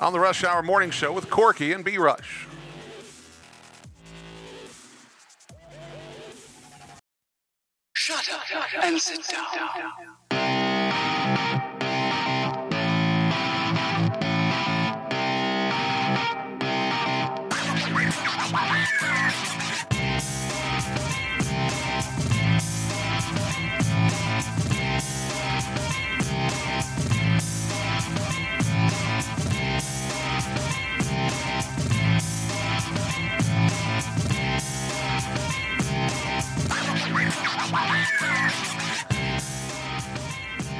on the Rush Hour Morning Show with Corky and B Rush. Shut up and sit down.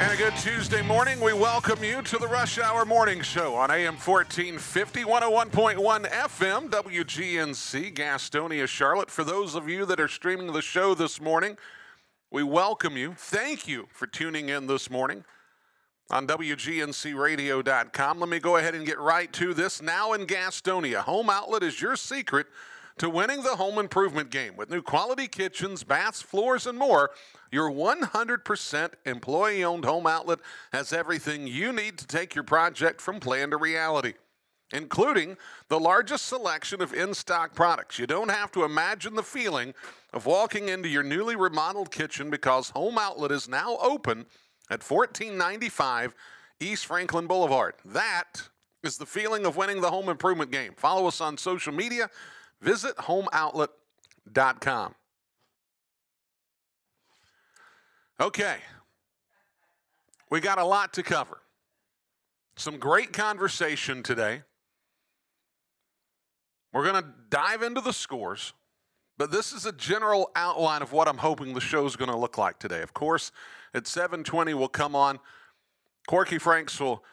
And a good Tuesday morning. We welcome you to the Rush Hour Morning Show on AM 1450, 101.1 FM, WGNC, Gastonia, Charlotte. For those of you that are streaming the show this morning, we welcome you. Thank you for tuning in this morning on WGNCradio.com. Let me go ahead and get right to this. Now in Gastonia, Home Outlet is your secret to winning the home improvement game. With new quality kitchens, baths, floors, and more, your 100% employee owned home outlet has everything you need to take your project from plan to reality including the largest selection of in stock products. You don't have to imagine the feeling of walking into your newly remodeled kitchen because Home Outlet is now open at 1495 East Franklin Boulevard. That is the feeling of winning the home improvement game. Follow us on social media. Visit homeoutlet.com. Okay. We got a lot to cover. Some great conversation today. We're going to dive into the scores, but this is a general outline of what I'm hoping the show's going to look like today. Of course, at 7:20 we'll come on. Corky Franks will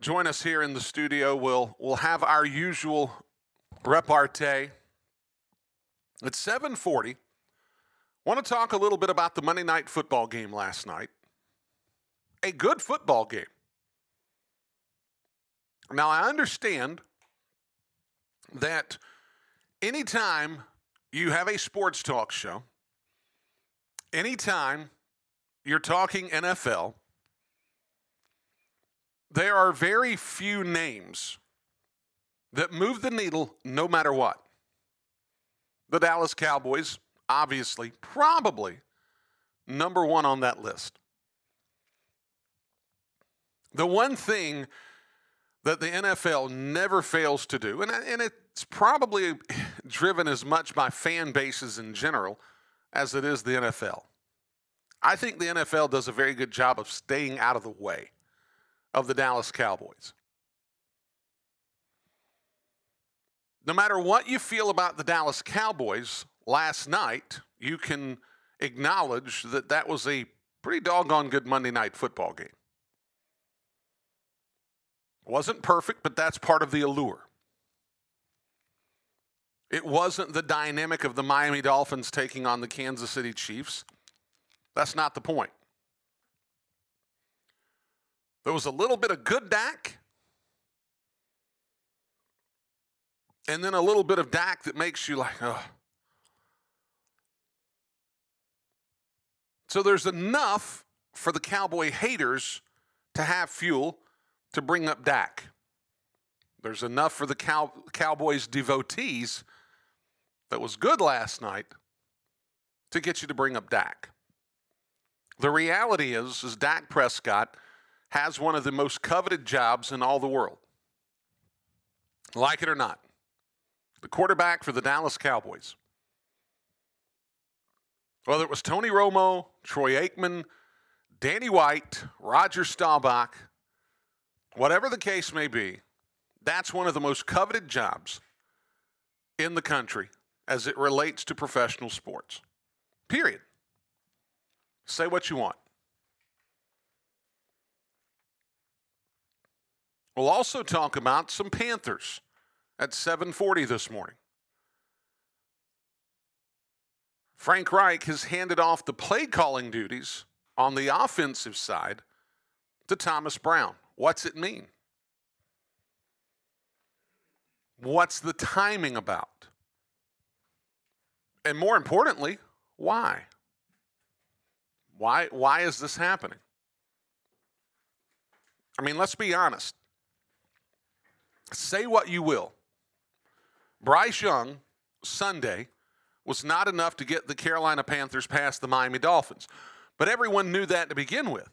join us here in the studio. We'll we'll have our usual repartee. At 7:40, want to talk a little bit about the Monday night football game last night. A good football game. Now I understand that anytime you have a sports talk show, anytime you're talking NFL, there are very few names that move the needle no matter what. The Dallas Cowboys, obviously, probably number one on that list. The one thing that the NFL never fails to do, and, and it's probably driven as much by fan bases in general as it is the NFL. I think the NFL does a very good job of staying out of the way of the Dallas Cowboys. No matter what you feel about the Dallas Cowboys last night, you can acknowledge that that was a pretty doggone good Monday night football game. Wasn't perfect, but that's part of the allure. It wasn't the dynamic of the Miami Dolphins taking on the Kansas City Chiefs. That's not the point. There was a little bit of good Dak, and then a little bit of Dak that makes you like, oh. So there's enough for the Cowboy haters to have fuel to bring up Dak. There's enough for the Cow- Cowboys devotees that was good last night to get you to bring up Dak. The reality is, is Dak Prescott has one of the most coveted jobs in all the world. Like it or not, the quarterback for the Dallas Cowboys. Whether it was Tony Romo, Troy Aikman, Danny White, Roger Staubach, whatever the case may be, that's one of the most coveted jobs in the country as it relates to professional sports. Period. Say what you want. We'll also talk about some Panthers at 7:40 this morning. Frank Reich has handed off the play calling duties on the offensive side to Thomas Brown. What's it mean? What's the timing about? And more importantly, why? Why why is this happening? I mean, let's be honest. Say what you will. Bryce Young Sunday was not enough to get the Carolina Panthers past the Miami Dolphins. But everyone knew that to begin with.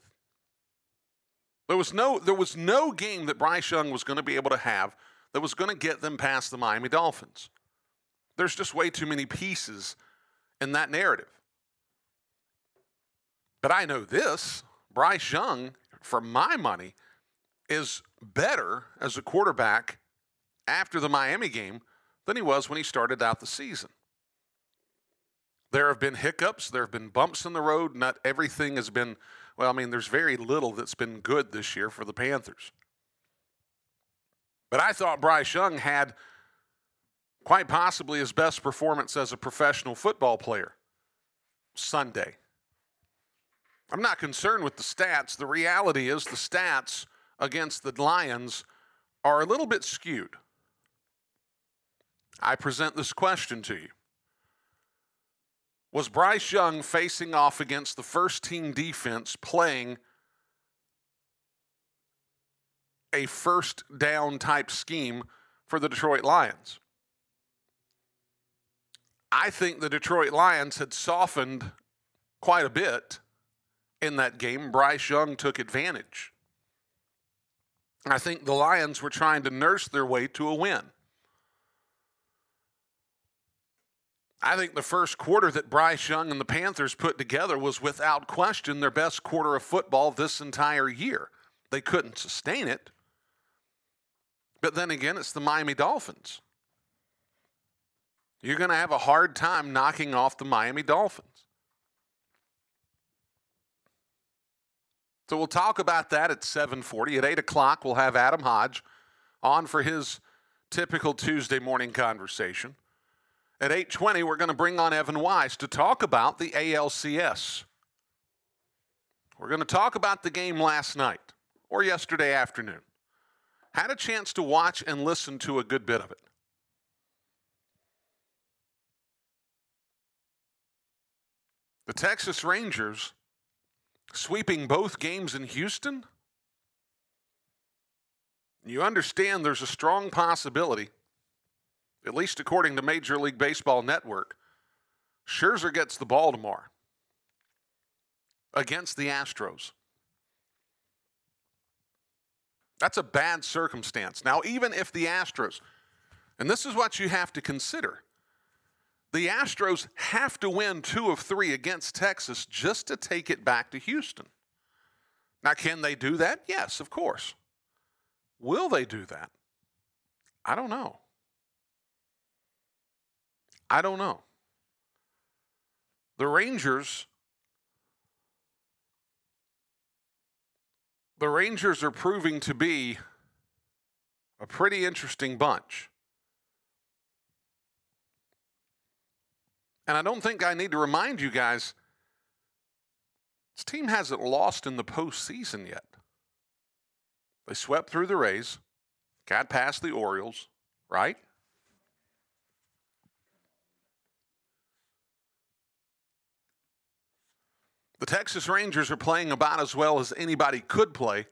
There was no there was no game that Bryce Young was going to be able to have that was going to get them past the Miami Dolphins. There's just way too many pieces in that narrative. But I know this, Bryce Young, for my money, is better as a quarterback after the Miami game than he was when he started out the season. There have been hiccups, there have been bumps in the road. Not everything has been, well, I mean, there's very little that's been good this year for the Panthers. But I thought Bryce Young had quite possibly his best performance as a professional football player Sunday. I'm not concerned with the stats. The reality is the stats against the Lions are a little bit skewed. I present this question to you was Bryce Young facing off against the first team defense playing a first down type scheme for the Detroit Lions? I think the Detroit Lions had softened quite a bit in that game. Bryce Young took advantage. I think the Lions were trying to nurse their way to a win. I think the first quarter that Bryce Young and the Panthers put together was without question their best quarter of football this entire year. They couldn't sustain it. But then again, it's the Miami Dolphins. You're going to have a hard time knocking off the Miami Dolphins. So we'll talk about that at 7:40. At 8 o'clock, we'll have Adam Hodge on for his typical Tuesday morning conversation. At 8:20, we're going to bring on Evan Wise to talk about the ALCS. We're going to talk about the game last night or yesterday afternoon. Had a chance to watch and listen to a good bit of it. The Texas Rangers sweeping both games in Houston. You understand there's a strong possibility at least according to Major League Baseball Network, Scherzer gets the ball tomorrow against the Astros. That's a bad circumstance. Now, even if the Astros, and this is what you have to consider the Astros have to win two of three against Texas just to take it back to Houston. Now, can they do that? Yes, of course. Will they do that? I don't know. I don't know. The Rangers the Rangers are proving to be a pretty interesting bunch. And I don't think I need to remind you guys this team hasn't lost in the postseason yet. They swept through the Rays, got past the Orioles, right? The Texas Rangers are playing about as well as anybody could play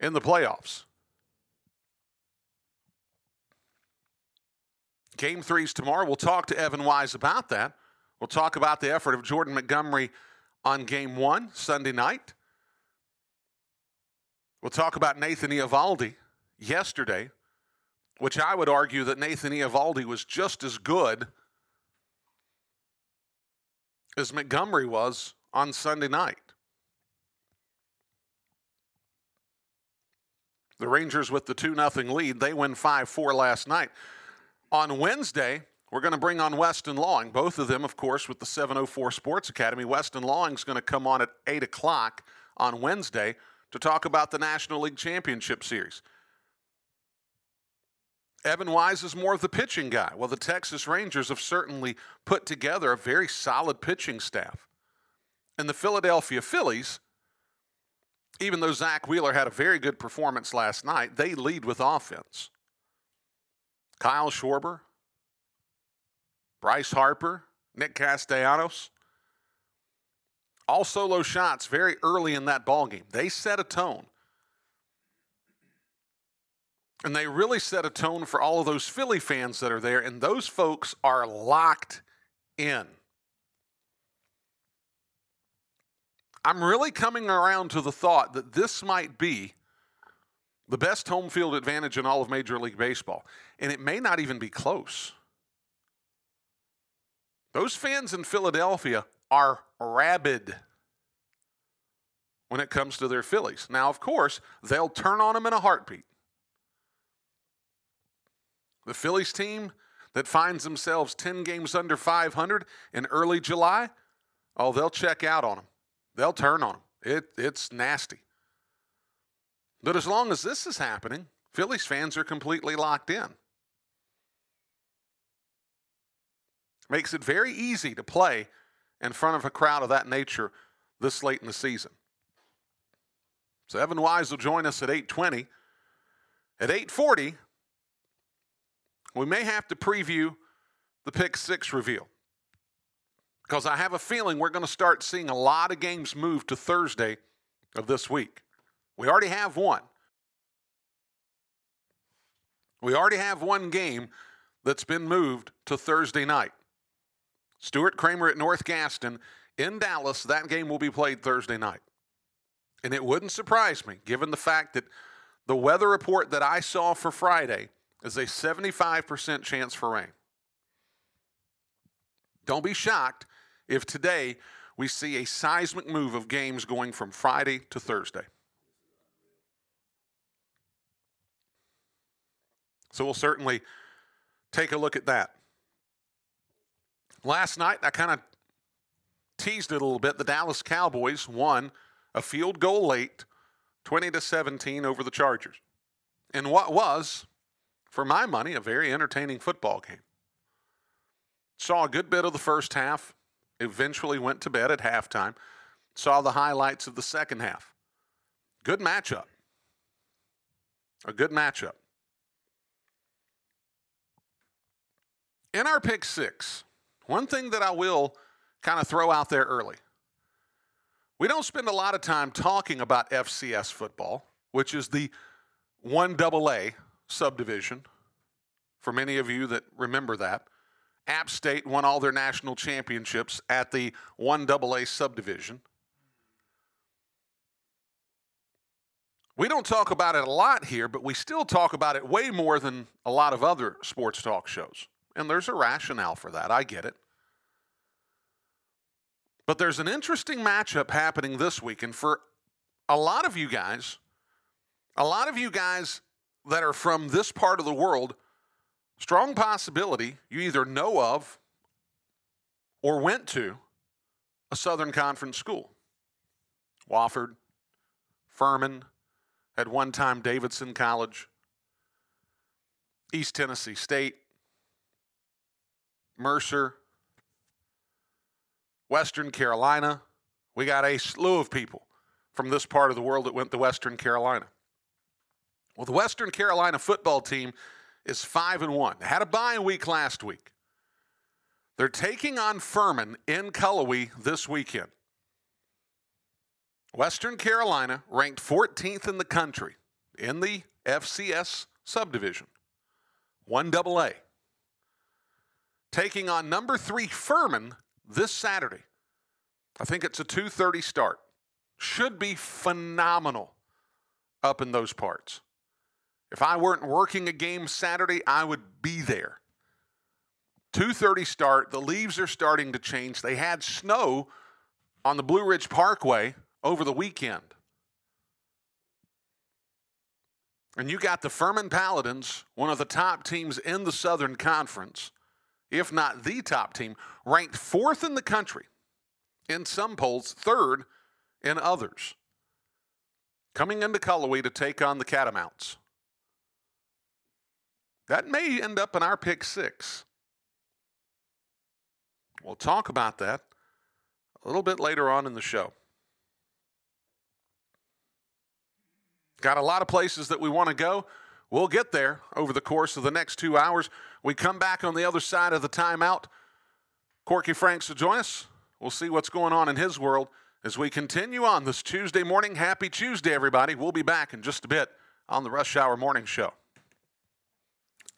in the playoffs. Game three's tomorrow. We'll talk to Evan Wise about that. We'll talk about the effort of Jordan Montgomery on game one, Sunday night. We'll talk about Nathan Eovaldi yesterday, which I would argue that Nathan Eovaldi was just as good as Montgomery was on Sunday night. The Rangers with the 2 0 lead, they win 5 4 last night. On Wednesday, we're going to bring on Weston Lawing. Both of them, of course, with the 704 Sports Academy. Weston Lawing is going to come on at 8 o'clock on Wednesday. to talk about the National League Championship Series. Evan Wise is more of the pitching guy. Well, the Texas Rangers have certainly put together a very solid pitching staff. And the Philadelphia Phillies, even though Zack Wheeler had a very good performance last night, they lead with offense. Kyle Schwarber, Bryce Harper, Nick Castellanos, all solo shots very early in that ball game. They set a tone. And they really set a tone for all of those Philly fans that are there, and those folks are locked in. I'm really coming around to the thought that this might be the best home field advantage in all of Major League Baseball, and it may not even be close. Those fans in Philadelphia are rabid when it comes to their Phillies. Now, of course, they'll turn on them in a heartbeat. The Phillies team that finds themselves 10 games under 500 in early July, oh, they'll check out on them. They'll turn on them. It, it's nasty. But as long as this is happening, Phillies fans are completely locked in. Makes it very easy to play in front of a crowd of that nature this late in the season. So Evan Wise will join us at 8:20. At 8:40, we may have to preview the pick 6 reveal. Because I have a feeling we're going to start seeing a lot of games move to Thursday of this week. We already have one. We already have one game that's been moved to Thursday night. Stuart Cramer at North Gaston in Dallas, that game will be played Thursday night. And it wouldn't surprise me, given the fact that the weather report that I saw for Friday is a 75% chance for rain. Don't be shocked if today we see a seismic move of games going from Friday to Thursday. So we'll certainly take a look at that. Last night, I kind of teased it a little bit. The Dallas Cowboys won a field goal late, 20 to 17 over the Chargers. In what was, for my money, a very entertaining football game. Saw a good bit of the first half, eventually went to bed at halftime. Saw the highlights of the second half. Good matchup. A good matchup. In our pick six, one thing that I will kind of throw out there early we don't spend a lot of time talking about FCS football, which is the 1AA subdivision. For many of you that remember that, App State won all their national championships at the 1AA subdivision. We don't talk about it a lot here, but we still talk about it way more than a lot of other sports talk shows. And there's a rationale for that. I get it. But there's an interesting matchup happening this week. And for a lot of you guys, a lot of you guys that are from this part of the world, strong possibility you either know of or went to a Southern Conference school. Wofford, Furman, at one time Davidson College, East Tennessee State, Mercer, Western Carolina. We got a slew of people from this part of the world that went to Western Carolina. Well, the Western Carolina football team is 5 and 1. They had a bye week last week. They're taking on Furman in Cullowhee this weekend. Western Carolina ranked 14th in the country in the FCS subdivision, 1AA. Taking on number 3 Furman this Saturday. I think it's a 2:30 start. Should be phenomenal up in those parts. If I weren't working a game Saturday, I would be there. 2:30 start. The leaves are starting to change. They had snow on the Blue Ridge Parkway over the weekend. And you got the Furman Paladins, one of the top teams in the Southern Conference, if not the top team, ranked fourth in the country in some polls, third in others. coming into Cullowhee to take on the Catamounts. That may end up in our pick six. We'll talk about that a little bit later on in the show. Got a lot of places that we want to go. We'll get there over the course of the next two hours. We come back on the other side of the timeout. Corky Franks will join us. We'll see what's going on in his world as we continue on this Tuesday morning. Happy Tuesday, everybody. We'll be back in just a bit on the Rush Hour Morning Show.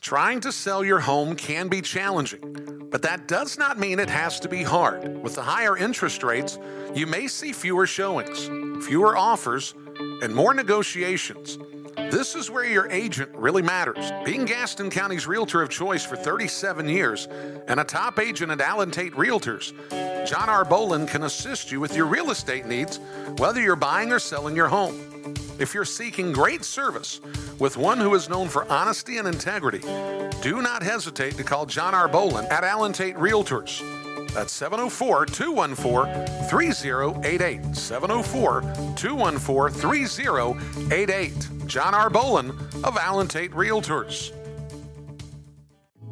Trying to sell your home can be challenging, but that does not mean it has to be hard. With the higher interest rates, you may see fewer showings, fewer offers, and more negotiations. This is where your agent really matters. Being Gaston County's realtor of choice for 37 years and a top agent at Allen Tate Realtors, John R. Bolin can assist you with your real estate needs, whether you're buying or selling your home. If you're seeking great service with one who is known for honesty and integrity, do not hesitate to call John R. Bolin at Allen Tate Realtors. That's 704 214 3088. 704 214 3088. John R. Bolin of Allen Tate Realtors.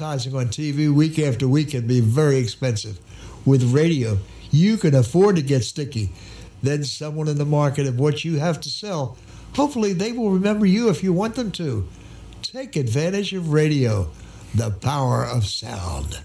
on TV week after week can be very expensive. With radio, you can afford to get sticky. Then someone in the market of what you have to sell, hopefully they will remember you if you want them to. Take advantage of radio, the power of sound.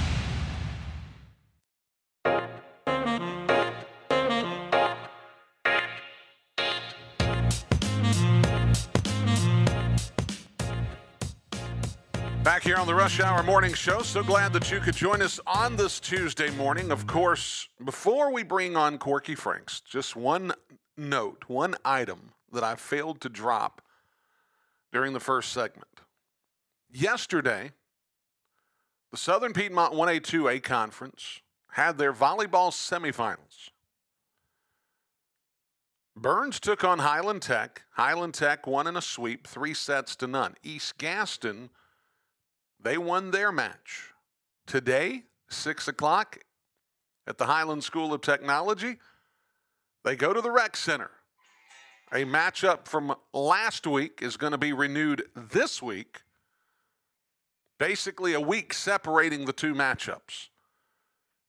Back here on the Rush Hour Morning Show. So glad that you could join us on this Tuesday morning. Of course, before we bring on Corky Franks, just one note, one item that I failed to drop during the first segment. Yesterday, the Southern Piedmont 1A2A Conference had their volleyball semifinals. Burns took on Highland Tech. Highland Tech won in a sweep, three sets to none. East Gaston they won their match. Today, 6 o'clock at the Highland School of Technology, they go to the Rec Center. A matchup from last week is going to be renewed this week. Basically, a week separating the two matchups.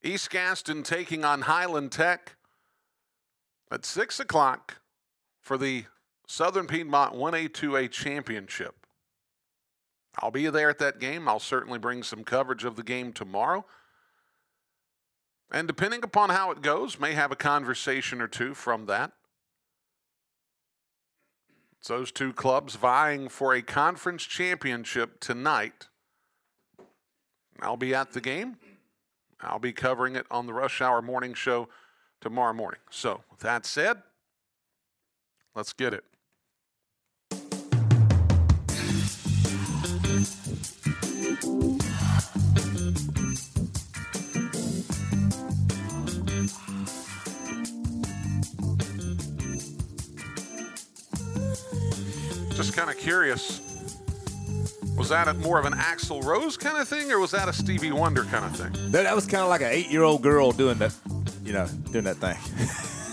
East Gaston taking on Highland Tech at 6 o'clock for the Southern Piedmont 1A 2A championship. I'll be there at that game. I'll certainly bring some coverage of the game tomorrow. And depending upon how it goes, may have a conversation or two from that. It's those two clubs vying for a conference championship tonight. I'll be at the game. I'll be covering it on the Rush Hour Morning Show tomorrow morning. So, with that said, let's get it. Just kind of curious. Was that a, more of an Axl Rose kind of thing, or was that a Stevie Wonder kind of thing? That, that was kind of like an eight-year-old girl doing that, you know, doing that thing.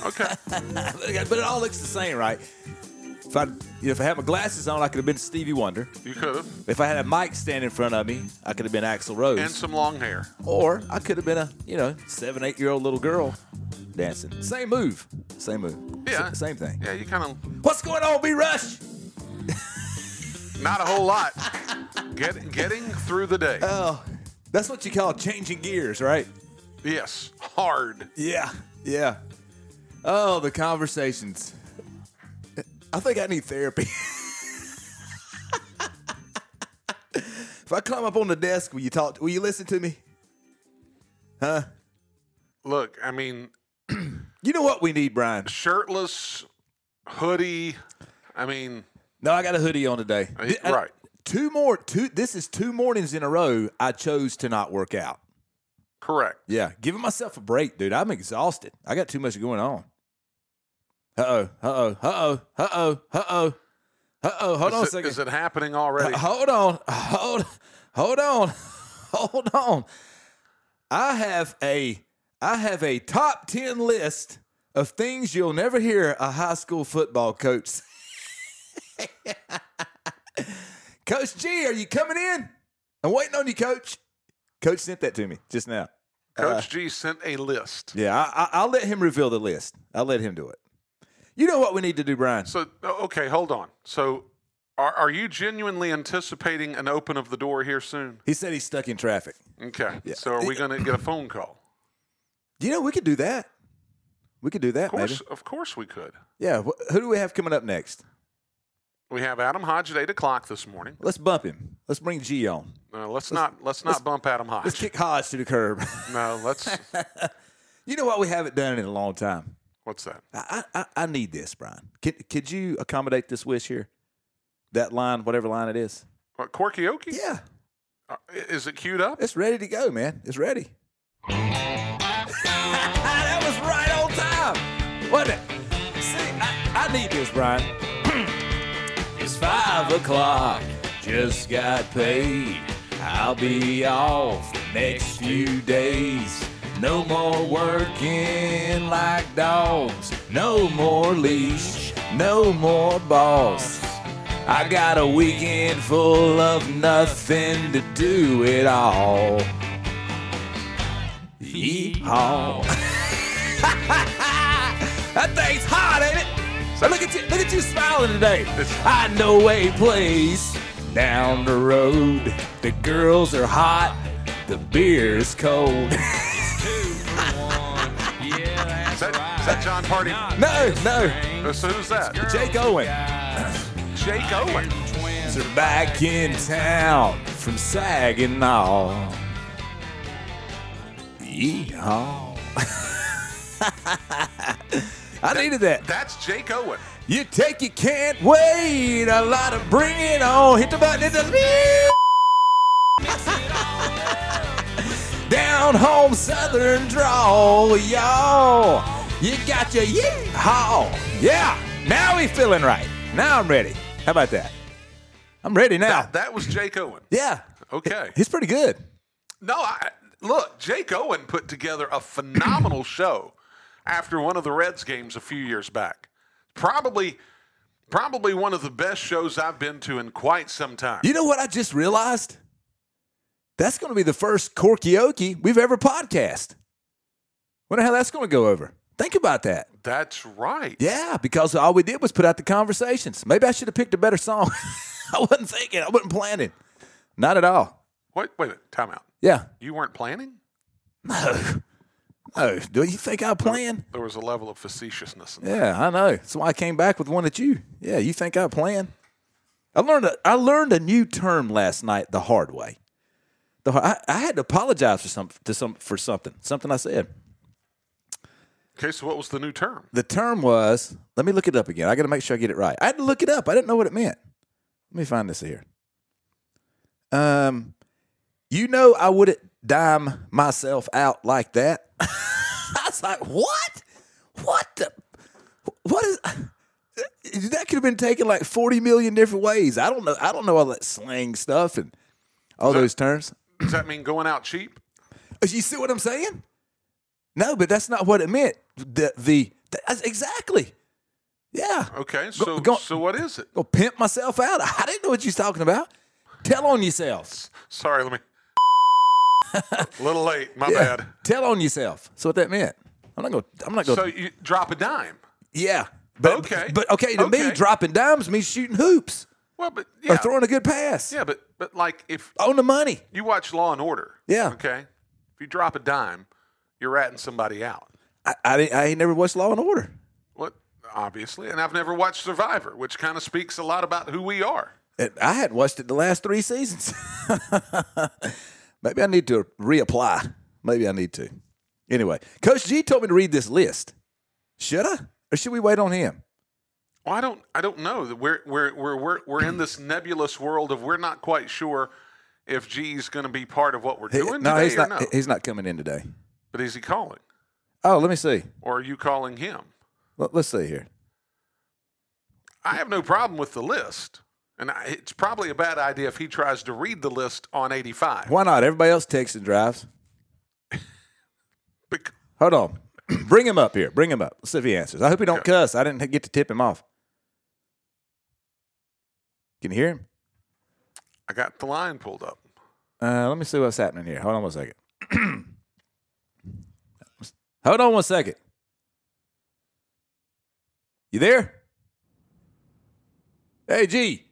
Okay. but it all looks the same, right? If I, you know, if I had my glasses on, I could have been Stevie Wonder. You could have. If I had a mic stand in front of me, I could have been Axl Rose. And some long hair. or I could have been a, you know, seven, eight-year-old little girl dancing. Same move. Same move. Yeah. S- same thing. Yeah, you kind of, What's going on, B Rush? Not a whole lot. Get, getting through the day. Oh, that's what you call changing gears, right? Yes. Hard. Yeah, yeah. Oh, the conversations. I think I need therapy. if I climb up on the desk, will you talk? Will you listen to me? Huh? Look, I mean, You know what we need, Brian? shirtless, hoodie. I mean, No, I got a hoodie on today. Uh, uh, right. Two more. Two. This is two mornings in a row. I chose to not work out. correct. Yeah, giving myself a break, dude. I'm exhausted. I got too much going on. Uh oh. Uh oh. Uh oh. Uh oh. Uh oh. Uh oh. Hold on a second. is it happening already? Uh, hold on. Hold. Hold on. Hold on. I have a. I have a top ten list of things you'll never hear a high school football coach. say. coach G, are you coming in? I'm waiting on you, Coach. Coach sent that to me just now. Coach uh, G sent a list. Yeah, I, I, I'll let him reveal the list. I'll let him do it. You know what we need to do, Brian? So, oh, okay, hold on. So, are, are you genuinely anticipating an open of the door here soon? He said he's stuck in traffic. Okay. So, are we going to get a phone call? You know, we could do that. We could do that, Of course, maybe. of course, we could. Yeah. Wh- who do we have coming up next? We have Adam Hodge at eight o'clock this morning. Let's bump him. Let's bring G on. Uh, let's not let's not bump Adam Hodge. Let's kick Hodge to the curb. No, let's. you know what? We haven't done it in a long time. What's that? I, I, I need this, Brian. Could, could you accommodate this wish here? That line, whatever line it is. What, Corkyoke? Yeah. Uh, Is it queued up? It's ready to go, man. It's ready. that was right on time, wasn't it? See, I, I need this, Brian. Five o'clock. Just got paid. I'll be off the next few days. No more working like dogs. No more leash. No more boss. I got a weekend full of nothing to do at all. Yeehaw. hot, ain't So look at you, look at you smiling today. I know a place down the road. The girls are hot, the beer's cold. Is that, is right. Is that Jon Pardi? no, no, So who's that? Jake Owen. Jake Owen. Twins are back in town from Saginaw. Yeehaw. I needed that. That's Jake Owen. You take you can't wait. A lot of bring it on. Hit the button. Hit the. Down home southern drawl, y'all. You got your yeehaw. Yeah. Now we feeling right. Now I'm ready. How about that? I'm ready now. That, that was Jake Owen. yeah. Okay. He's pretty good. No, I, look, Jake Owen put together a phenomenal show after one of the Reds games a few years back. Probably, probably one of the best shows I've been to in quite some time. You know what I just realized? That's going to be the first Corkyoke we've ever podcast. Wonder how that's going to go over. Think about that. That's right. Yeah, because all we did was put out the conversations. Maybe I should have picked a better song. I wasn't thinking. I wasn't planning. Not at all. Wait, wait a minute. Time out. Yeah. You weren't planning? No. No. Do you think I plan? There was a level of facetiousness in that. Yeah, I know. That's why I came back with one at you. Yeah, you think I plan? I learned a, I learned a new term last night the hard way. The I, I had to apologize for some to some for something something I said. Okay, so what was the new term? The term was let me look it up again. I got to make sure I get it right. I had to look it up. I didn't know what it meant. Let me find this here. Um, you know, I wouldn't dime myself out like that. I was like, what? What the? What is? That could have been taken like forty million different ways. I don't know. I don't know all that slang stuff and all those terms. Does that mean going out cheap? Uh, you see what I'm saying? No, but that's not what it meant. The the that's exactly. Yeah. Okay, so go- so what is it? Go pimp myself out. I didn't know what you was talking about. Tell on yourself. Sorry, let me. A little late. My Yeah. bad. Tell on yourself. So what that meant. I'm not going. I'm not going. So you drop a dime. yeah. But, Okay. But okay, to me, dropping dimes means shooting hoops Well, but yeah. or throwing a good pass yeah, but but like if on the money. you watch Law and Order, Yeah. okay, if you drop a dime, you're ratting somebody out. I, I, I ain't never watched Law and Order. What? Obviously, and I've never watched Survivor, which kind of speaks a lot about who we are. And I hadn't watched it the last three seasons. Maybe I need to reapply. Maybe I need to. Anyway, Coach G told me to read this list. Should I? Or should we wait on him? Well, I don't, I don't know. We're we're we're we're, we're in this nebulous world of we're not quite sure if G's going to be part of what we're He- doing no, today he's not. no. He's not coming in today. But is he calling, Oh, let me see. or are you calling him? Let, let's see here. I have no problem with the list, and it's probably a bad idea if he tries to read the list on 85. Why not? Everybody else takes and drives. Hold on. Bring him up here. Bring him up. Let's see if he answers. I hope he don't Okay. cuss. I didn't get to tip him off. Can you hear him? I got the line pulled up. Uh, let me see what's happening here. Hold on one second. Hold on one second. You there? Hey, G.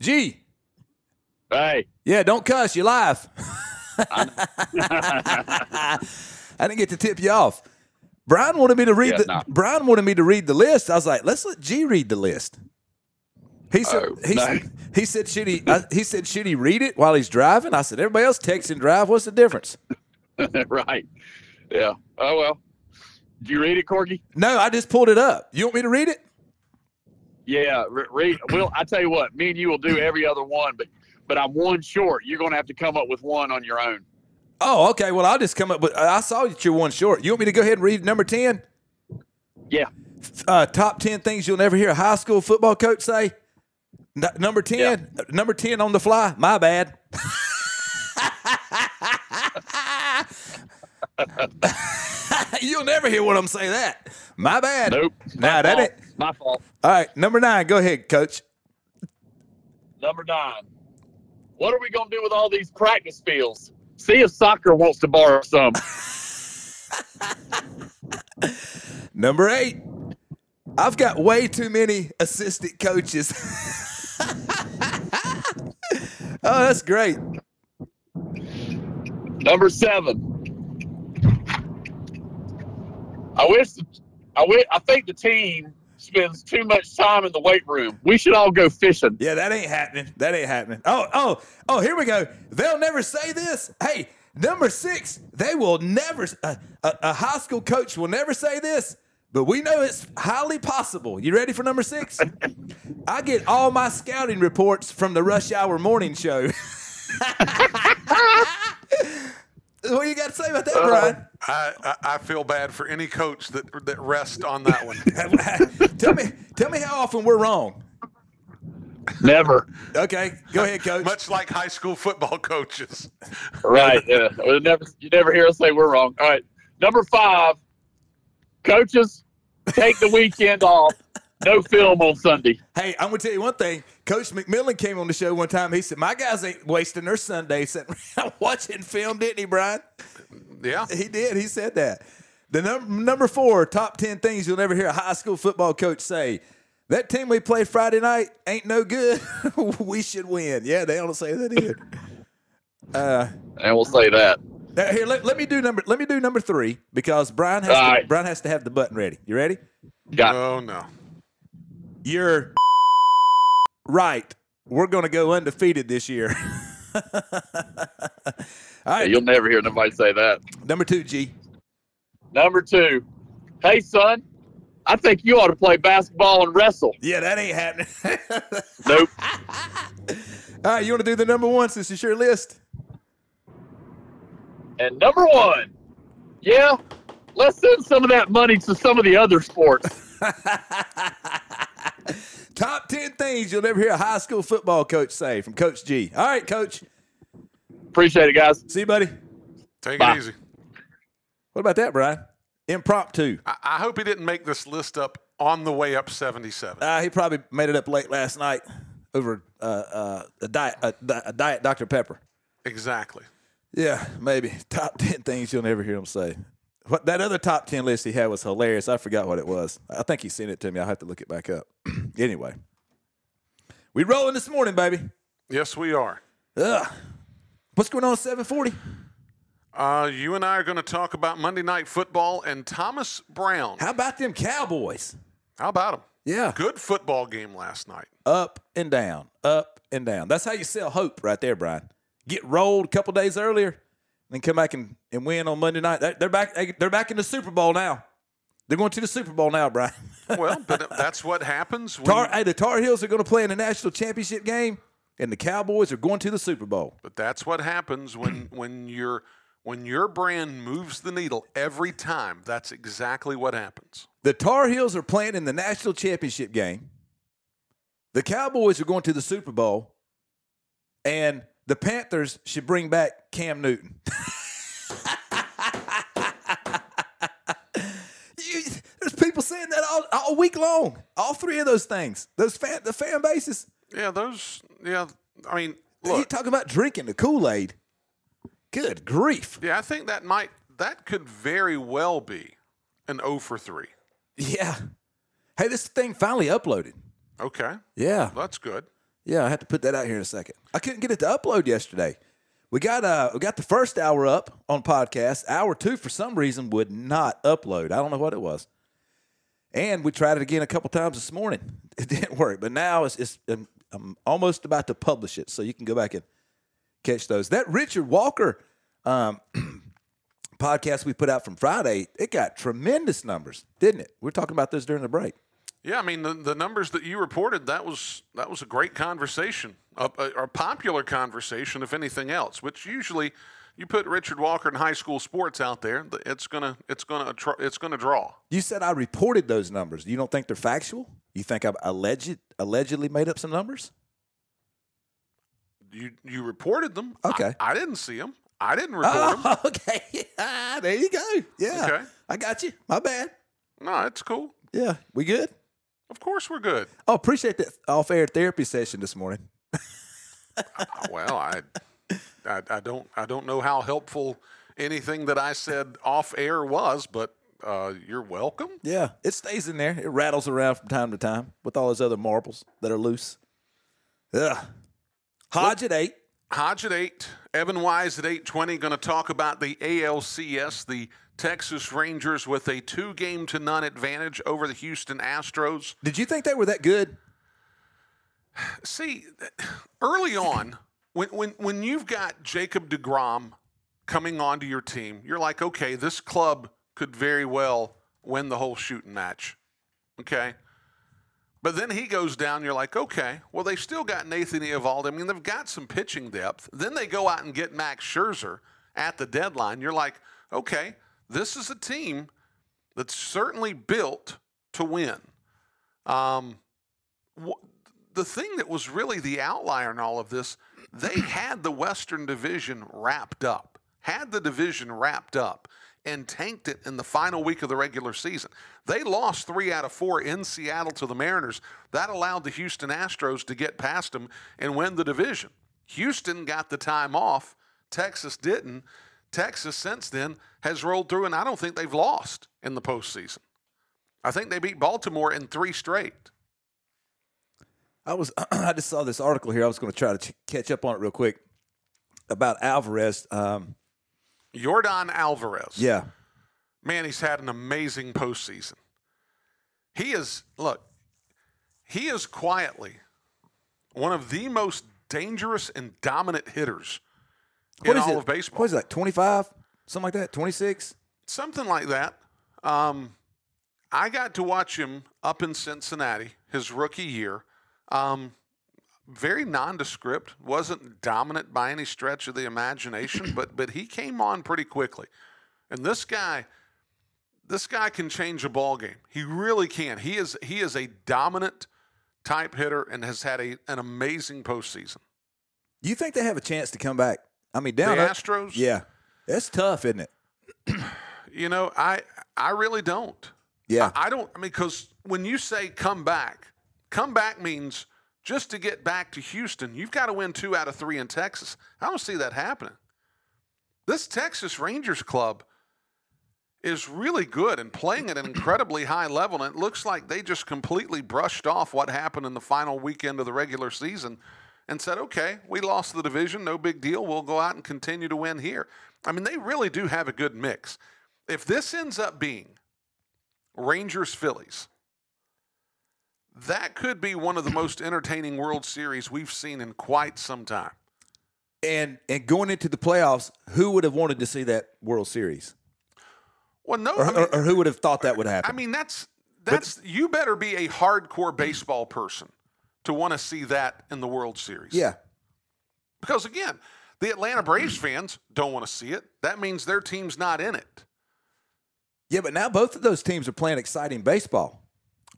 G. Hey, Yeah, don't cuss. You're live. I didn't get to tip you off. Brian wanted me to read Yeah, the no. Brian wanted me to read the list. I was like, let's let G read the list. He said Oh, he, no. said he said should he I, he said should he read it while he's driving? I said everybody else text and drive. What's the difference? right. Yeah. Oh, well. Did you read it, Corky? No, I just pulled it up. You want me to read it? Yeah. Re- read. Well, I tell you what, me and you will do every other one, but but I'm one short. You're going to have to come up with one on your own. Oh, okay. Well, I'll just come up with. I saw that you're one short. You want me to go ahead and read number ten? Yeah. uh, top 10 things you'll never hear a high school football coach say. N- number 10, number 10 on the fly. My bad. you'll never hear one of them say that. My bad. Nope. My that ain't. My fault. All right, number nine. Go ahead, coach. Number nine. What are we going to do with all these practice fields? See if soccer wants to borrow some. Number eight. I've got way too many assistant coaches. oh, that's great. Number seven. I wish. I wish. I think the team spends too much time in the weight room. We should all go fishing. Yeah, that ain't happening. That ain't happening. Oh, oh, oh, here we go. They'll never say this. Hey, number six, they will never, a, a, a high school coach will never say this, but we know it's highly possible. You ready for number six? I get all my scouting reports from the Rush Hour Morning Show. what you got to say about that, uh, Brian? I, I, I feel bad for any coach that that rests on that one. tell me, tell me how often we're wrong. Never. Okay, go ahead, coach. Much like high school football coaches. Right. Yeah. We'll never. You never hear us say we're wrong. All right. Number five. Coaches, take the weekend off. No film on Sunday. Hey, I'm gonna tell you one thing. Coach McMillan came on the show one time. He said, "My guys ain't wasting their Sunday sitting around watching film, didn't he, Brian?" Yeah. He did. He said that. The num- number four, top 10 things you'll never hear a high school football coach say. That team we played Friday night ain't no good. we should win. Yeah, they don't say that either. Uh, and we'll say that. Now, here, let, let me do number let me do number three because Brian has All to, right. Brian has to have the button ready. You ready? Got Oh no. You're right. We're going to go undefeated this year. All right, You'll never hear nobody say that. number two, G. Number two. Hey, son, I think you ought to play basketball and wrestle. Yeah, that ain't happening. Nope. All right, you want to do the number one since it's your list? And number one, yeah, let's send some of that money to some of the other sports. Top 10 things you'll never hear a high school football coach say from Coach G. All right, Coach. Appreciate it, guys. See you, buddy. Take Bye. it easy. What about that, Brian? Impromptu. I, I hope he didn't make this list up on the way up 77. Uh, he probably made it up late last night over uh, uh, a, diet, a, a diet Dr. Pepper. Exactly. Yeah, maybe. Top 10 things you'll never hear him say. What That other top 10 list he had was hilarious. I forgot what it was. I think he sent it to me. I'll have to look it back up. anyway, we rolling this morning, baby. Yes, we are. Ugh. What's going on at 740? Uh, you and I are going to talk about Monday Night Football and Thomas Brown. How about them Cowboys? How about them? Yeah. Good football game last night. Up and down, up and down. That's how you sell hope right there, Brian. Get rolled a couple days earlier, then come back and, and win on Monday night. They're- back. They're back in the Super Bowl now. They're going to the Super Bowl now, Brian. Well, but that's what happens when Tar, hey, the Tar Heels are going to play in the national championship game, and the Cowboys are going to the Super Bowl. But that's what happens when when your when your brand moves the needle every time. That's exactly what happens. The Tar Heels are playing in the national championship game. The Cowboys are going to the Super Bowl, and the Panthers should bring back Cam Newton. You- there's people saying that all, all week long. All three of those things. Those fan, the fan bases. Yeah, those. Yeah, I mean, You look. talking about drinking the Kool Aid? Good grief! Yeah, I think that might that could very well be an O for 3. Yeah. Hey, this thing finally uploaded. Okay, Yeah. that's good. Yeah, I have to put that out here in a second. I couldn't get it to upload yesterday. We got uh we got the first hour up on podcast. Hour two for some reason would not upload. I don't know what it was. And we tried it again a couple times this morning. It didn't work. But now it's, it's I'm, I'm almost about to publish it, so you can go back and catch those. That Richard Walker um, podcast we put out from Friday, it got tremendous numbers, didn't it? We are talking about this during the break. Yeah, I mean the, the numbers that you reported that was that was a great conversation, a, a, a popular conversation, if anything else. Which usually, you put Richard Walker in high school sports out there, it's gonna it's gonna it's gonna draw. You said I reported those numbers. You don't think they're factual? You think I've alleged allegedly made up some numbers? You you reported them. Okay. I, didn't see them. I didn't report them. Oh, okay. Ah, there you go. Yeah. Okay. I got you. My bad. No, it's cool. Yeah. We good? Of course we're good. Oh, appreciate that off air therapy session this morning. Well, I, I I don't I don't know how helpful anything that I said off air was, but uh, you're welcome. Yeah. It stays in there. It rattles around from time to time with all those other marbles that are loose. Ugh. Hodge at eight. Hodge at eight, Evan Wise at eight twenty. Going to talk about the ALCS, the Texas Rangers with a two game to none advantage over the Houston Astros. Did you think they were that good? See, early on, when when when you've got Jacob Degrom coming onto your team, you're like, okay, this club could very well win the whole shooting match. Okay. But then he goes down, you're like, okay, well, they still got Nathan Eovaldi. I mean, they've got some pitching depth. Then they go out and get Max Scherzer at the deadline. You're like, okay, this is a team that's certainly built to win. Um, wh- the thing that was really the outlier in all of this, they had the Western Division wrapped up, had the division wrapped up, and tanked it in the final week of the regular season. They lost three out of four in Seattle to the Mariners. That allowed the Houston Astros to get past them and win the division. Houston got the time off, Texas didn't. Texas since then has rolled through, and I don't think they've lost in the postseason. I think they beat Baltimore in three straight. I was I just saw this article here. I was going to try to ch- catch up on it real quick about Alvarez. Um, Yordan Alvarez. yeah, Man, he's had an amazing postseason. He is, look, he is quietly one of the most dangerous and dominant hitters what in is all it? of baseball. What is that? Twenty five, something like that. Twenty six. Something like that. Um, I got to watch him up in Cincinnati his rookie year. Um, very nondescript, wasn't dominant by any stretch of the imagination, but but he came on pretty quickly. And this guy, this guy can change a ball game. He really can. He is he is a dominant type hitter and has had a, an amazing postseason. Do you think they have a chance to come back? I mean, down the up- Astros, Yeah, that's tough, isn't it? you know, I I really don't. Yeah, I, I don't. I mean, because when you say come back, come back means just to get back to Houston, you've got to win two out of three in Texas. I don't see that happening. This Texas Rangers club is really good and playing at an incredibly high level, and it looks like they just completely brushed off what happened in the final weekend of the regular season and said, okay, we lost the division, no big deal. We'll go out and continue to win here. I mean, they really do have a good mix. If this ends up being Rangers Phillies. That could be one of the most entertaining World Series we've seen in quite some time. and and going into the playoffs, who would have wanted to see that World Series, Well, no, or, I mean, or, or who would have thought that would happen? I mean that's that's you better be a hardcore baseball person to want to see that in the World Series. yeah, Because again, the Atlanta Braves fans don't want to see it. That means their team's not in it. yeah, but now both of those teams are playing exciting baseball.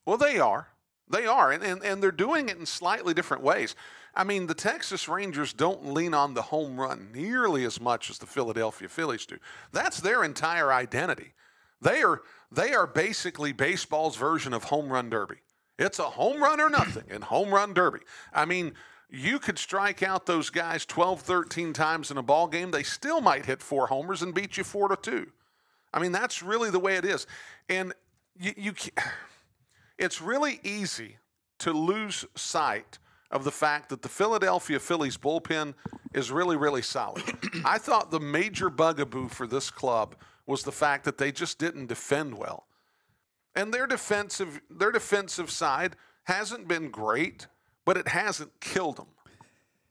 Well, they are. They are. And, and, and they're doing it in slightly different ways. I mean, the Texas Rangers don't lean on the home run nearly as much as the Philadelphia Phillies do. That's their entire identity. They are they are basically baseball's version of home run derby. It's a home run or nothing in home run derby. I mean, you could strike out those guys 12, 13 times in a ball game, they still might hit four homers and beat you 4 to 2. I mean, that's really the way it is. And you, you it's really easy to lose sight of the fact that the Philadelphia Phillies bullpen is really, really solid. I thought the major bugaboo for this club was the fact that they just didn't defend well. And their defensive their defensive side hasn't been great, but it hasn't killed them.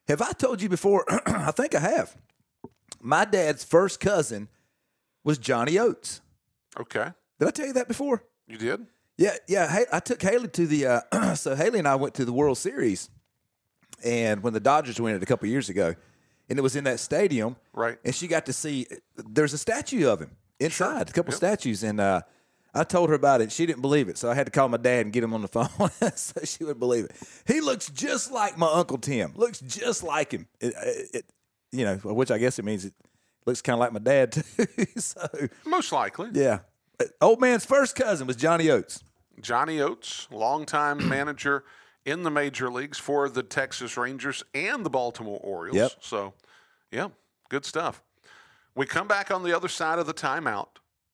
Have I told you before? I think I have. My dad's first cousin was Johnny Oates. Okay. Did I tell you that before? You did? Yeah, yeah. Hey, I took Haley to the. Uh, so Haley and I went to the World Series, and when the Dodgers won it a couple years ago, and it was in that stadium, Right. And she got to see. There's a statue of him inside, a couple Yep. statues, and uh, I told her about it. She didn't believe it, so I had to call my dad and get him on the phone so she would believe it. He looks just like my uncle Tim. Looks just like him. It, uh, it, it- you know, which I guess it means it looks kind of like my dad too. so Most likely. yeah, uh, old man's first cousin was Johnny Oates. Johnny Oates, longtime manager in the major leagues for the Texas Rangers and the Baltimore Orioles. Yep. So, yeah, good stuff. We come back on the other side of the timeout.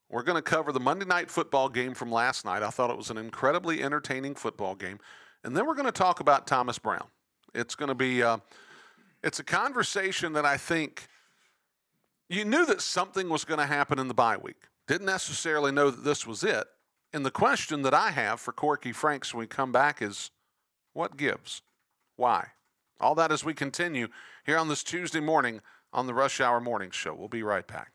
We're going to cover the Monday night football game from last night. I thought it was an incredibly entertaining football game. And then we're going to talk about Thomas Brown. It's going to be uh, it's a conversation that I think you knew that something was going to happen in the bye week. Didn't necessarily know that this was it. And the question that I have for Corky Franks when we come back is what gives? Why? All that as we continue here on this Tuesday morning on the Rush Hour Morning Show. We'll be right back.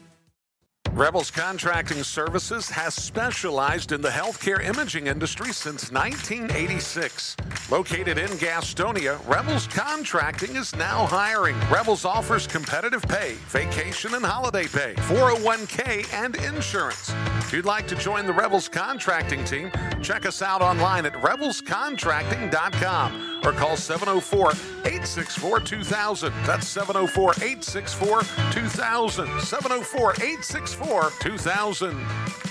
Rebels Contracting Services has specialized in the healthcare imaging industry since 1986. Located in Gastonia, Rebels Contracting is now hiring. Rebels offers competitive pay, vacation and holiday pay, 401k, and insurance. If you'd like to join the Rebels Contracting team, check us out online at rebelscontracting.com or call 704 864 2000. That's 704 864 2000. 704 864 2000.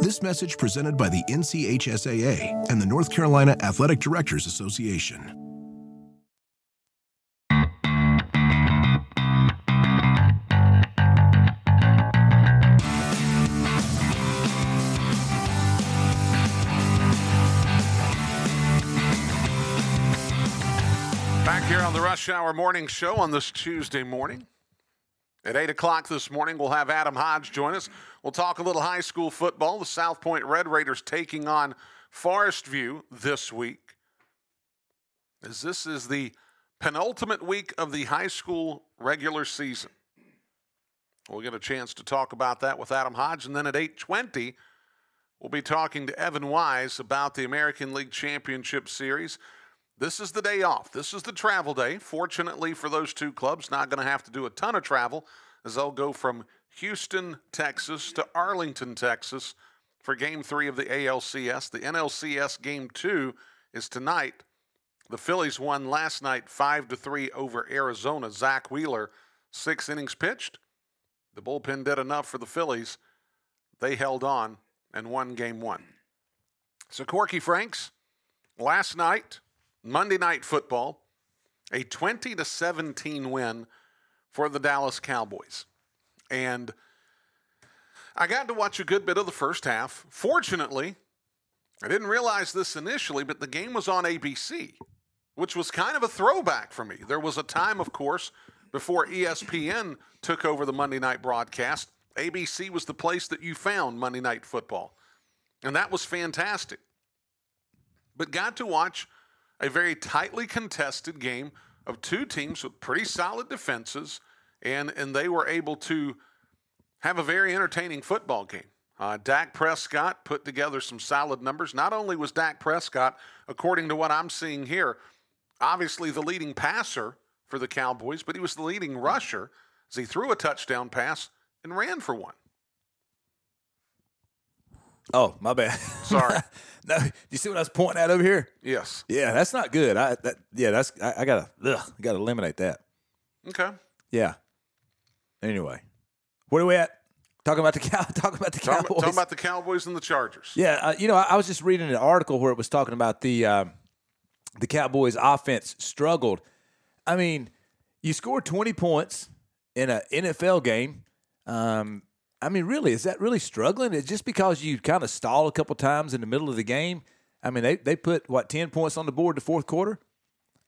This message presented by the NCHSAA and the North Carolina Athletic Directors Association. Back here on the Rush Hour Morning Show on this Tuesday morning. At 8 o'clock this morning, we'll have Adam Hodge join us. We'll talk a little high school football. The South Point Red Raiders taking on Forest View this week. As this is the penultimate week of the high school regular season. We'll get a chance to talk about that with Adam Hodge. And then at 8.20, we'll be talking to Evan Wise about the American League Championship Series. This is the day off. This is the travel day. Fortunately for those two clubs, not going to have to do a ton of travel as they'll go from Houston, Texas to Arlington, Texas for game three of the ALCS. The NLCS game two is tonight. The Phillies won last night five to three over Arizona. Zack Wheeler, six innings pitched. The bullpen did enough for the Phillies. They held on and won game one. So Corky Franks, last night, Monday Night Football, a 20 to 17 win for the Dallas Cowboys. And I got to watch a good bit of the first half. Fortunately, I didn't realize this initially, but the game was on ABC, which was kind of a throwback for me. There was a time, of course, before ESPN took over the Monday night broadcast. ABC was the place that you found Monday Night Football. And that was fantastic. But got to watch a very tightly contested game of two teams with pretty solid defenses, and, and they were able to have a very entertaining football game. Uh, Dak Prescott put together some solid numbers. Not only was Dak Prescott, according to what I'm seeing here, obviously the leading passer for the Cowboys, but he was the leading rusher as he threw a touchdown pass and ran for one. Oh, my bad. Sorry. no, do you see what I was pointing at over here? Yes. Yeah, that's not good. I that yeah, that's I, I gotta ugh, I gotta eliminate that. Okay. Yeah. Anyway, where are we at? Talking about the cow. Talking about the Talking, Cowboys. talking about the Cowboys and the Chargers. Yeah, uh, you know, I, I was just reading an article where it was talking about the um, the Cowboys' offense struggled. I mean, you scored twenty points in an NFL game. Um, I mean, really, is that really struggling? It's just because you kind of stall a couple times in the middle of the game. I mean, they they put what ten points on the board the fourth quarter.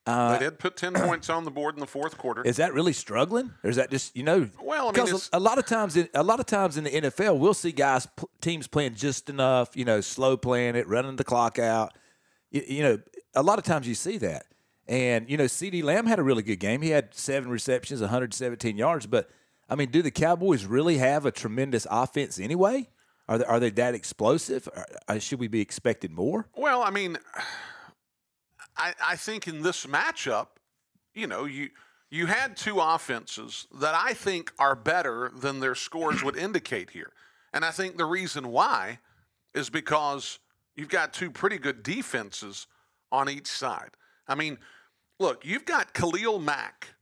Uh, they did put 10 points on the board in the fourth quarter. Is that really struggling, or is that just you know? Well, I mean, because a lot of times, in, a lot of times in the NFL, we'll see guys teams playing just enough, you know, slow playing it, running the clock out. You, you know, a lot of times you see that, and you know, CeeDee Lamb had a really good game. He had seven receptions, 117 yards. But I mean, do the Cowboys really have a tremendous offense anyway? Are they, are they that explosive? Or, uh, should we be expecting more? Well, I mean, I, I think in this matchup, you know, you you had two offenses that I think are better than their scores would indicate here. And I think the reason why is because you've got two pretty good defenses on each side. I mean, look, you've got Khalil Mack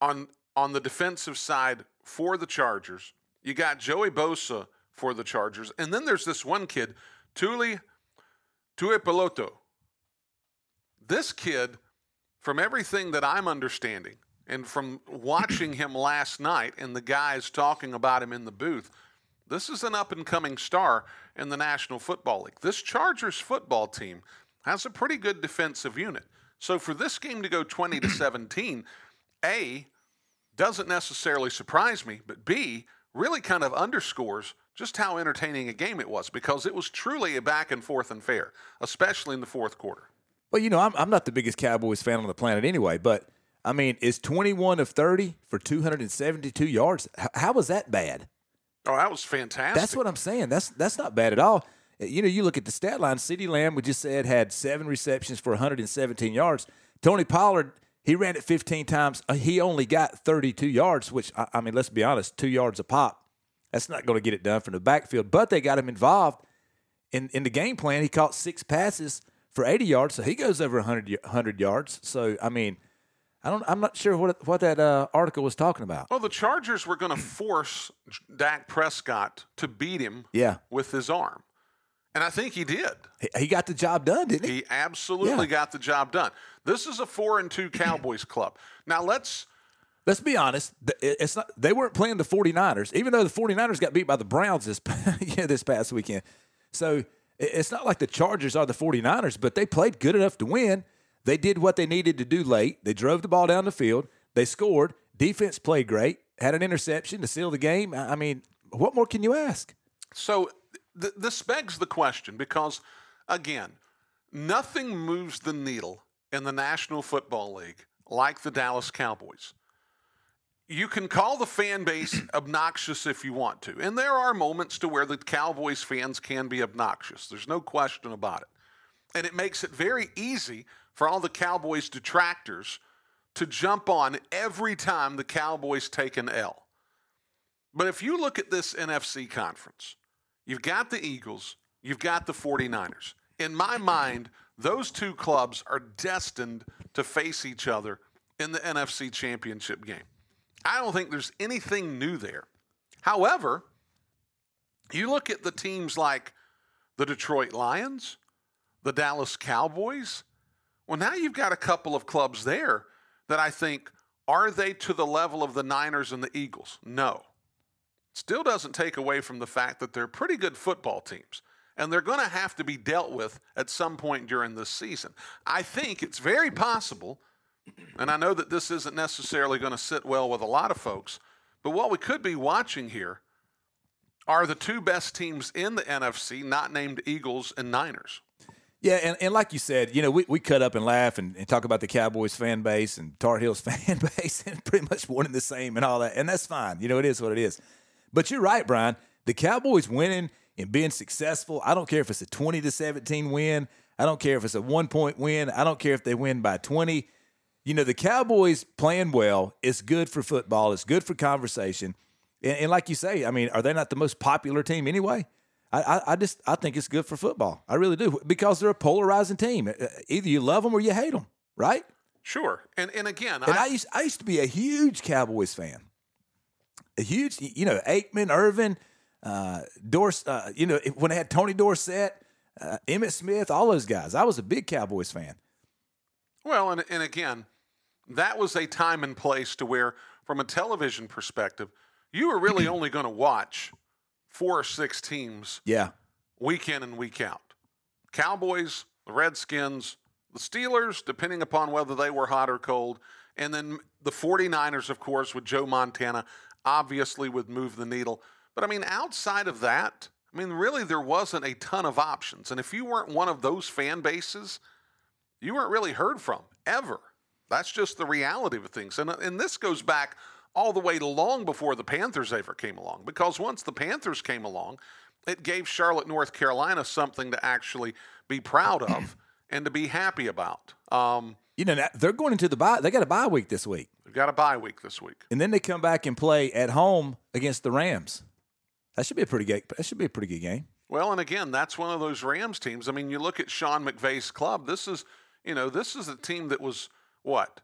on on the defensive side for the Chargers. You got Joey Bosa for the Chargers, and then there's this one kid, Tuli Tuipulotu. This kid, from everything that I'm understanding, and from watching him last night and the guys talking about him in the booth, this is an up and coming star in the National Football League. This Chargers football team has a pretty good defensive unit. So for this game to go 20 to 17, A, doesn't necessarily surprise me, but B, really kind of underscores just how entertaining a game it was because it was truly a back and forth and fair, especially in the fourth quarter. Well, you know, I'm, I'm not the biggest Cowboys fan on the planet anyway, but I mean, is 21 of 30 for 272 yards? H- how was that bad? Oh, that was fantastic. That's what I'm saying. That's that's not bad at all. You know, you look at the stat line. Ceedee Lamb, we just said, had seven receptions for 117 yards. Tony Pollard, he ran it 15 times. Uh, He only got 32 yards, which I, I mean, let's be honest, two yards a pop. That's not going to get it done from the backfield. But they got him involved in in the game plan. He caught six passes for 80 yards, so he goes over 100, y- 100 yards. So I mean, I don't. I'm not sure what what that uh, article was talking about. Well, the Chargers were going to force Dak Prescott to beat him Yeah, with his arm. And I think he did. he, got the job done, didn't he? He absolutely Yeah. got the job done. This is a 4 and 2 Cowboys club. Now let's Let's be honest. It's not. They weren't playing the 49ers, even though the 49ers got beat by the Browns this yeah, this past weekend. So it's not like the Chargers are the 49ers, but they played good enough to win. They did what they needed to do late. They drove the ball down the field. They scored. Defense played great. Had an interception to seal the game. I mean, what more can you ask? So th- this begs the question because, again, nothing moves the needle in the National Football League like the Dallas Cowboys. You can call the fan base obnoxious if you want to, and there are moments to where the Cowboys fans can be obnoxious. There's no question about it. And it makes it very easy for all the Cowboys detractors to jump on every time the Cowboys take an L. But if you look at this NFC conference, you've got the Eagles, you've got the 49ers. In my mind, those two clubs are destined to face each other in the NFC Championship game. I don't think there's anything new there. However, you look at the teams like the Detroit Lions, the Dallas Cowboys. Well, now you've got a couple of clubs there that I think are they to the level of the Niners and the Eagles? No still doesn't take away from the fact that they're pretty good football teams and they're going to have to be dealt with at some point during this season. I think it's very possible, and I know that this isn't necessarily going to sit well with a lot of folks, but what we could be watching here are the two best teams in the NFC, not named Eagles and Niners. Yeah, and, and like you said, you know, we, we cut up and laugh and, and talk about the Cowboys fan base and Tar Heels fan base and pretty much one and the same and all that. And that's fine. You know, it is what it is. But you're right, Brian. The Cowboys winning and being successful. I don't care if it's a 20 to 17 win. I don't care if it's a one point win. I don't care if they win by 20. You know, the Cowboys playing well It's good for football. It's good for conversation. And, and like you say, I mean, are they not the most popular team anyway? I, I, just I think it's good for football. I really do because they're a polarizing team. Uh, Either you love them or you hate them, right? Sure. And and again, And I, I, used I used to be a huge Cowboys fan. A huge, you know, Aikman, Irvin, uh, Dors, uh, you know, when they had Tony Dorsett, uh, Emmitt Smith, all those guys. I was a big Cowboys fan. well, and and again, that was a time and place to where, from a television perspective, you were really only going to watch four or six teams Yeah, week in and week out. Cowboys, the Redskins, the Steelers, depending upon whether they were hot or cold, and then the 49ers, of course, with Joe Montana, obviously would move the needle. But I mean, outside of that, I mean, really, there wasn't a ton of options. And if you weren't one of those fan bases, you weren't really heard from ever. That's just the reality of things. And, uh, and this goes back all the way long before the Panthers ever came along, because once the Panthers came along, it gave Charlotte, North Carolina something to actually be proud of and to be happy about. Um, you know, they're going into the bye. They got a bye week this week, They've got a bye week this week. and then they come back and play at home against the Rams. That should be a pretty good. That should be a pretty good game. Well, and again, that's one of those Rams teams. I mean, you look at Sean McVay's club. This is, you know, this is a team that was what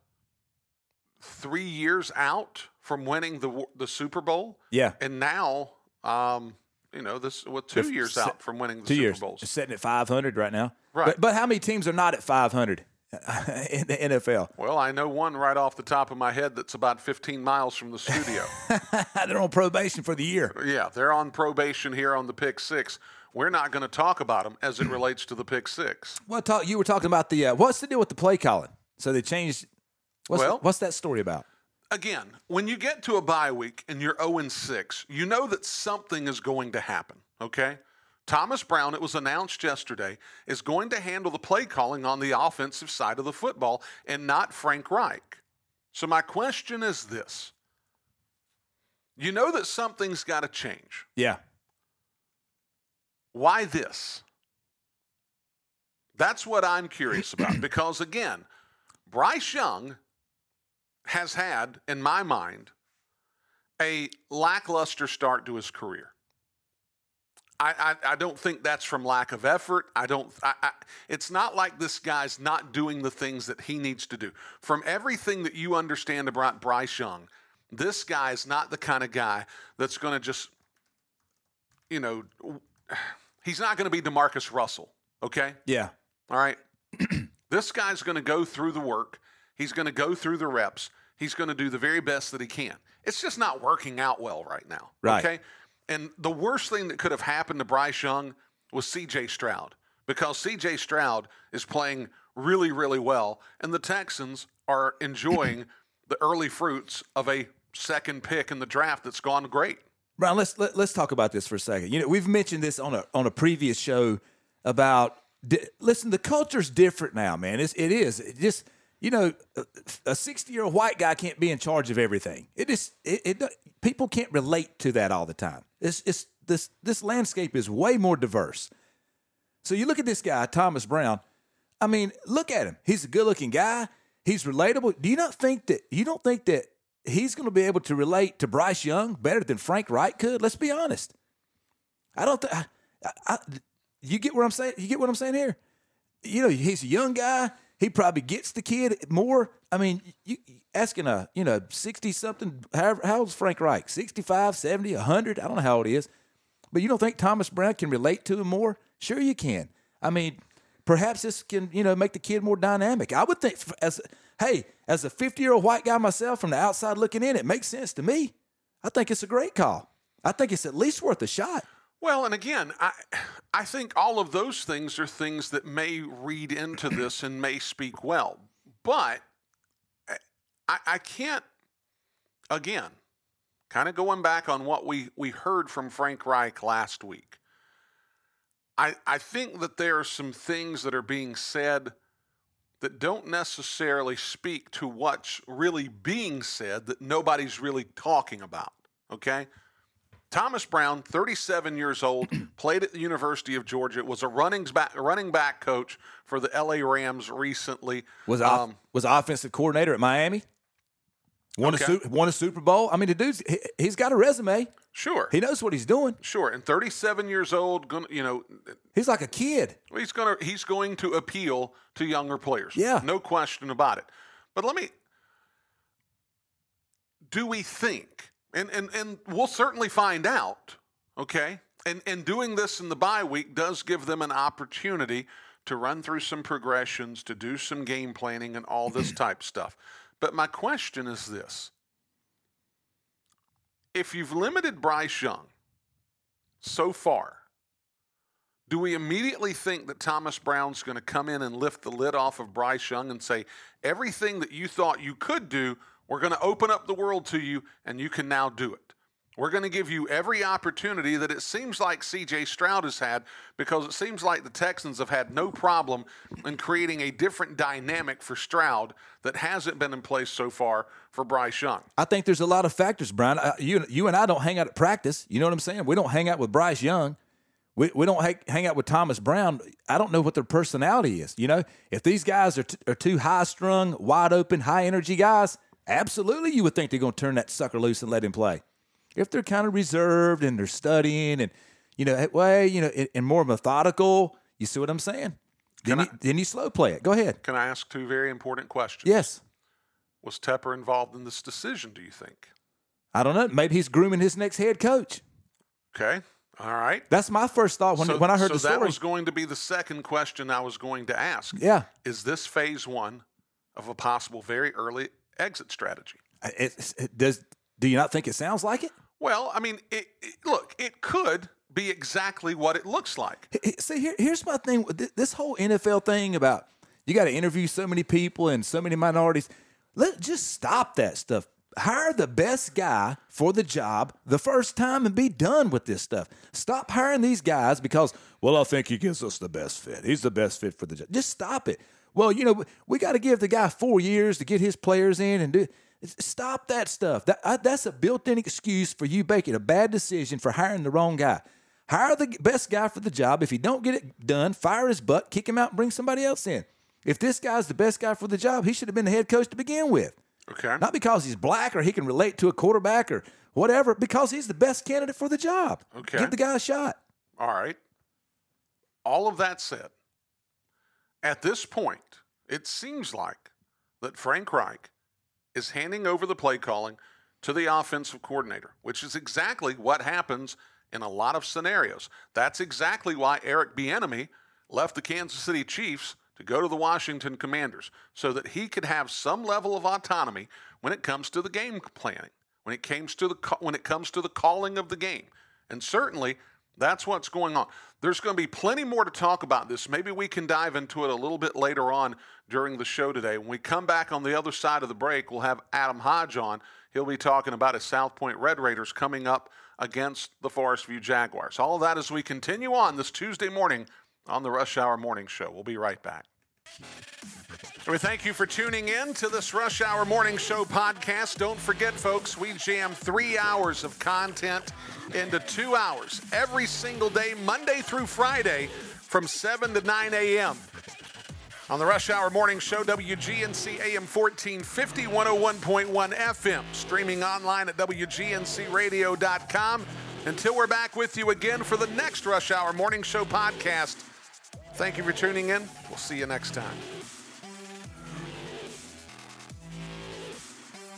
three years out from winning the the Super Bowl, Yeah, and now, um, you know, this well, 2 They're years out from winning the two Super years. Bowls. It's sitting at 500 right now. Right. But, but how many teams are not at 500 in the NFL? Well, I know one right off the top of my head that's about 15 miles from the studio. They're on probation for the year. yeah, they're on probation here on the Pick Six. We're not going to talk about them as it relates to the Pick Six. Well, talk, you were talking about the uh, what's the deal with the play calling? So they changed. What's, Well- what's that story about? Again, when you get to a bye week and you're 0 6, you know that something is going to happen, okay? Thomas Brown, it was announced yesterday, is going to handle the play calling on the offensive side of the football and not Frank Reich. So, my question is this you know that something's got to change. Yeah, Why this? That's what I'm curious about because, again, Bryce Young has had, in my mind, a lackluster start to his career. I, I, I don't think that's from lack of effort. I don't. I, I, it's not like this guy's not doing the things that he needs to do. From everything that you understand about Bryce Young, this guy is not the kind of guy that's going to just, you know, he's not going to be JaMarcus Russell. Okay. yeah. All right. this guy's going to go through the work. He's going to go through the reps. He's going to do the very best that he can. It's just not working out well right now. Right. Okay. And the worst thing that could have happened to Bryce Young was CJ Stroud because CJ Stroud is playing really, really well. And the Texans are enjoying the early fruits of a second pick in the draft that's gone great. Brian, let's let, let's talk about this for a second. You know, we've mentioned this on a on a previous show about. Di- listen, the culture's different now, man. It's, it is. It just you know, a sixty year old white guy can't be in charge of everything. It just it, it people can't relate to that all the time. It's it's this this landscape is way more diverse. So you look at this guy, Thomas Brown. I mean, look at him. He's a good looking guy. He's relatable. Do you not think that you don't think that he's going to be able to relate to Bryce Young better than Frank Reich could? Let's be honest. I don't think. You get what I'm saying? You get what I'm saying here? You know, he's a young guy. He probably gets the kid more. I mean, you asking a, you know, 60 something, how, how old's Frank Reich? 65, 70, 100? I don't know how old he is. But you don't think Thomas Brown can relate to him more? Sure, you can. I mean, perhaps this can, you know, make the kid more dynamic. I would think, as hey, as a 50 year old white guy myself from the outside looking in, it makes sense to me. I think it's a great call. I think it's at least worth a shot. Well, and again, I I think all of those things are things that may read into this and may speak well, but eh, I, I can't. Again, kind of going back on what we we heard from Frank Reich last week. I I think that there are some things that are being said that don't necessarily speak to what's really being said that nobody's really talking about. Okay Thomas Brown, 37 years old, played at the University of Georgia, was a running back, running back coach for the LA Rams recently. Was off, Um, was offensive coordinator at Miami. Won Okay. a won a Super Bowl. I mean, the dude's he, he's got a resume. sure, He knows what he's doing. sure, and 37 years old, gonna, you know, He's like a kid. he's gonna he's going to appeal to younger players. Yeah. no question about it. But let me. Do we think, and and and we'll certainly find out. Okay, and and doing this in the bye week does give them an opportunity to run through some progressions, to do some game planning, and all this type stuff. But my question is this: If you've limited Bryce Young so far, do we immediately think that Thomas Brown's going to come in and lift the lid off of Bryce Young and say, everything that you thought you could do, we're going to open up the world to you and you can now do it? We're going to give you every opportunity that it seems like CJ Stroud has had because it seems like the Texans have had no problem in creating a different dynamic for Stroud that hasn't been in place so far for Bryce Young. I think there's a lot of factors, Brian. You you and I don't hang out at practice. You know what I'm saying? We don't hang out with Bryce Young. We, we don't hang, hang out with Thomas Brown. I don't know what their personality is. You know, if these guys are, t- are two high strung, wide open, high energy guys, absolutely you would think they're going to turn that sucker loose and let him play. If they're kind of reserved and they're studying and, you know, way, you know, and, more methodical, you see what I'm saying? Then, you, then you slow play it. Go ahead. Can I ask two very important questions? Yes. Was Tepper involved in this decision, do you think? I don't know. Maybe he's grooming his next head coach. Okay. All right. That's my first thought when, so, when I heard so the story. that was going to be the second question I was going to ask. Yeah. Is this phase one of a possible very early exit strategy? Uh, it, it, does do you not think it sounds like it? Well, I mean, it, it, look, it could be exactly what it looks like. See, here, here's my thing. with This whole NFL thing about you got to interview so many people and so many minorities. Let just stop that stuff. Hire the best guy for the job the first time and be done with this stuff. Stop hiring these guys because, well, I think he gives us the best fit. He's the best fit for the job. Just stop it. Well, you know, we got to give the guy four years to get his players in and do. Stop that stuff. That, I, that's a built-in excuse for you making a bad decision for hiring the wrong guy. Hire the best guy for the job. If you don't get it done, fire his butt, kick him out, and bring somebody else in. If this guy's the best guy for the job, he should have been the head coach to begin with. Okay. Not because he's black or he can relate to a quarterback or whatever, because he's the best candidate for the job. Okay. Give the guy a shot. All right. All of that said, at this point, it seems like that Frank Reich is handing over the play calling to the offensive coordinator, which is exactly what happens in a lot of scenarios. That's exactly why Eric Bieniemy left the Kansas City Chiefs to go to the Washington Commanders so that he could have some level of autonomy when it comes to the game planning, when it comes to the when it comes to the calling of the game. And certainly that's what's going on. There's going to be plenty more to talk about this. Maybe we can dive into it a little bit later on during the show today. When we come back on the other side of the break, we'll have Adam Hodge on. He'll be talking about his South Point Red Raiders coming up against the Forest View Jaguars. All of that as we continue on this Tuesday morning on the Rush Hour Morning Show. We'll be right back. We thank you for tuning in to this Rush Hour Morning Show podcast. Don't forget, folks, we jam three hours of content into two hours every single day, Monday through Friday, from 7 to 9 a.m. On the Rush Hour Morning Show, WGNC AM 1450, 101.1 FM, streaming online at WGNCradio.com. Until we're back with you again for the next Rush Hour Morning Show podcast. Thank you for tuning in. We'll see you next time.